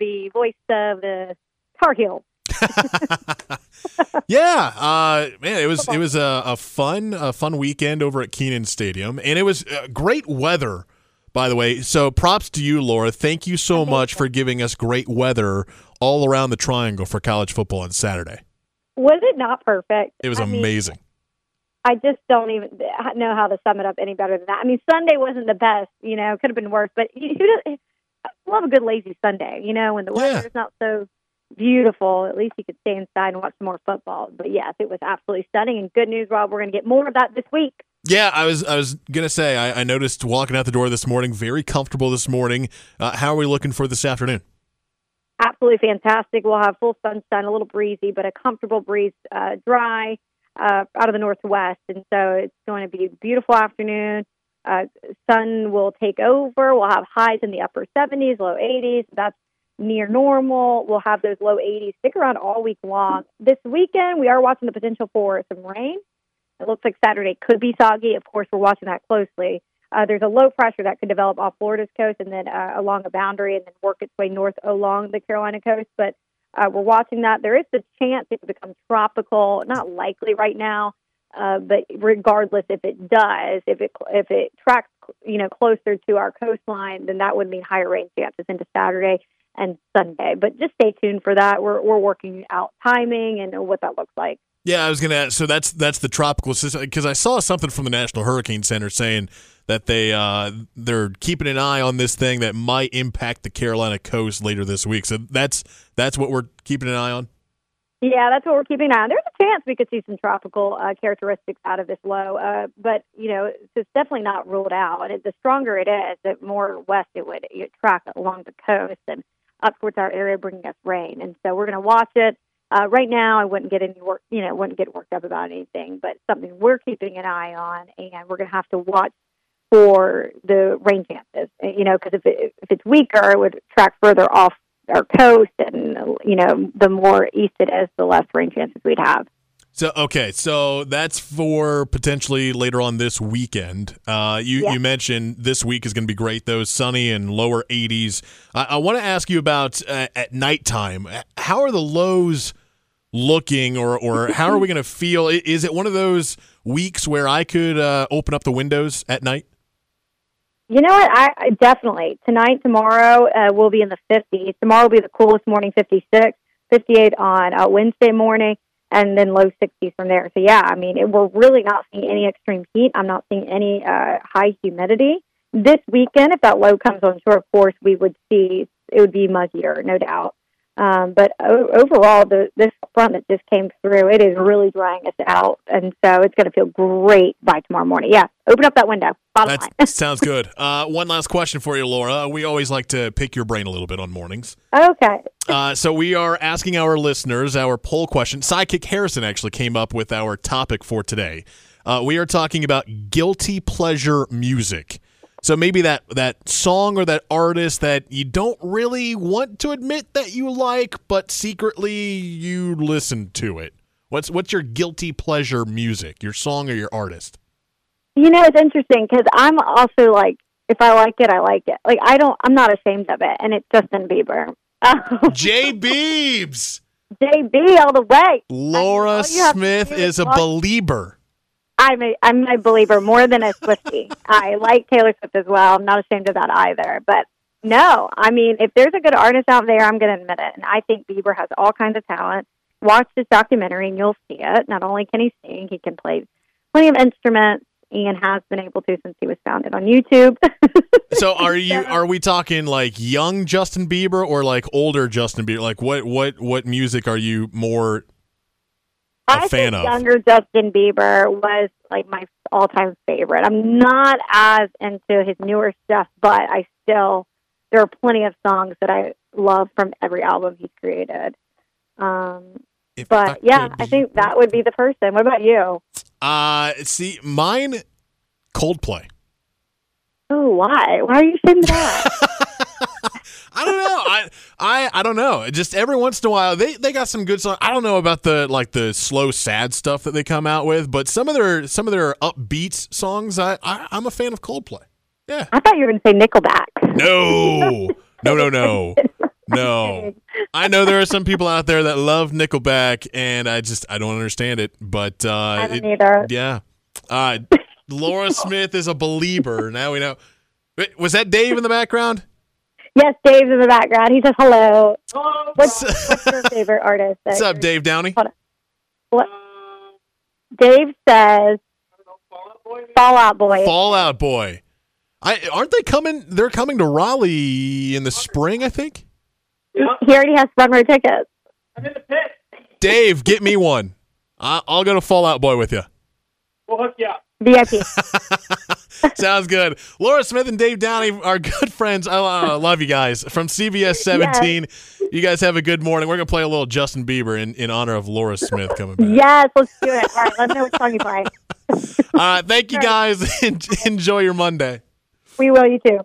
the voice of the Tar Heels. yeah, uh, man, it was it was a, a, fun a fun weekend over at Kenan Stadium, and it was uh, great weather. By the way, so props to you, Laura. Thank you so much for giving us great weather all around the Triangle for college football on Saturday. Was it not perfect? It was I amazing. Mean, I just don't even know how to sum it up any better than that. I mean, Sunday wasn't the best, you know, it could have been worse, but who does, love a good lazy Sunday, you know, when the weather's yeah. not so beautiful. At least you could stay inside and watch some more football. But yes, it was absolutely stunning. And good news, Rob, we're going to get more of that this week. Yeah, I was I was gonna say I, I noticed walking out the door this morning, very comfortable this morning. Uh, how are we looking for this afternoon? Absolutely fantastic. We'll have full sunshine, a little breezy, but a comfortable breeze, uh, dry uh, out of the northwest, and so it's going to be a beautiful afternoon. Uh, sun will take over. We'll have highs in the upper 70s, low 80s. That's near normal. We'll have those low 80s. Stick around all week long. This weekend, we are watching the potential for some rain. It looks like Saturday could be soggy. Of course, we're watching that closely. Uh, there's a low pressure that could develop off Florida's coast and then uh, along a boundary and then work its way north along the Carolina coast. But uh, we're watching that. There is the chance it could become tropical. Not likely right now, uh, but regardless, if it does, if it if it tracks you know closer to our coastline, then that would mean higher rain chances into Saturday and Sunday. But just stay tuned for that. We're we're working out timing and what that looks like. Yeah, I was gonna. So that's that's the tropical system because I saw something from the National Hurricane Center saying that they uh, they're keeping an eye on this thing that might impact the Carolina coast later this week. So that's that's what we're keeping an eye on. Yeah, that's what we're keeping an eye on. There's a chance we could see some tropical uh, characteristics out of this low, uh, but you know it's definitely not ruled out. And it, the stronger it is, the more west it would it track along the coast and up towards our area, bringing us rain. And so we're going to watch it. Uh, right now, I wouldn't get any work, you know, wouldn't get worked up about anything, but something we're keeping an eye on, and we're going to have to watch for the rain chances. You know, because if it, if it's weaker, it would track further off our coast, and you know, the more east it is, the less rain chances we'd have. So okay, so that's for potentially later on this weekend. Uh, you yeah. you mentioned this week is going to be great though, sunny and lower 80s. I, I want to ask you about uh, at nighttime. How are the lows looking, or or how are we going to feel? Is it one of those weeks where I could uh, open up the windows at night? You know what? I, I definitely tonight, tomorrow uh, will be in the 50s. Tomorrow will be the coolest morning, 56, 58 on uh, Wednesday morning, and then low 60s from there. So yeah, I mean, it, we're really not seeing any extreme heat. I'm not seeing any uh, high humidity. This weekend, if that low comes on shore, of course, we would see it would be muggier, no doubt. Um, but o- overall, the, this front that just came through, it is really drying us out, and so it's going to feel great by tomorrow morning. Yeah, open up that window. That sounds good. Uh, one last question for you, Laura. We always like to pick your brain a little bit on mornings. Okay. Uh, so we are asking our listeners our poll question. Sidekick Harrison actually came up with our topic for today. Uh, we are talking about guilty pleasure music. So maybe that that song or that artist that you don't really want to admit that you like, but secretly you listen to it. What's what's your guilty pleasure music? Your song or your artist? You know, it's interesting because I'm also like, if I like it, I like it. Like I don't, I'm not ashamed of it, and it's Justin Bieber. J. Beebs. JB all the way. Laura Smith is a believer. I'm a I'm a believer more than a Swiftie. I like Taylor Swift as well. I'm not ashamed of that either. But no, I mean, if there's a good artist out there, I'm going to admit it. And I think Bieber has all kinds of talent. Watch this documentary and you'll see it. Not only can he sing, he can play plenty of instruments and has been able to since he was founded on YouTube. so are you are we talking like young Justin Bieber or like older Justin Bieber? Like what what what music are you more I fan think of? younger Justin Bieber was like my all-time favorite. I'm not as into his newer stuff, but I still there are plenty of songs that I love from every album he's created. Um, If but I yeah, I think that would be the person. What about you? Uh see, mine Coldplay. Oh, why? Why are you saying that? I don't know. I I I don't know. Just every once in a while, they they got some good songs. I don't know about the like the slow, sad stuff that they come out with, but some of their some of their upbeat songs, I, I I'm a fan of Coldplay. Yeah. I thought you were going to say Nickelback. No, no, no, no, No, I know there are some people out there that love Nickelback, and I just I don't understand it. But uh, I don't it- either. yeah, uh, Laura Smith is a believer. Now we know. Wait, Was that Dave in the background? Yes, Dave's in the background. He says hello. What's, what's your favorite artist? What's up, Dave Downey? What? Dave says Fall Out Boy. Fall Out Boy. I aren't they coming? They're coming to Raleigh in the spring, I think. He already has front row tickets. I'm in the pit. Dave, get me one. I- I'll go to Fall Out Boy with you. We'll hook you up. VIP. Sounds good. Laura Smith and Dave Downey are good friends. I uh, love you guys from CBS 17. You guys have a good morning. We're gonna play a little Justin Bieber in, in honor of Laura Smith coming back. yes, let's do it. All right, let me know what song you play. All right, thank you guys. Enjoy your Monday. We will, you too.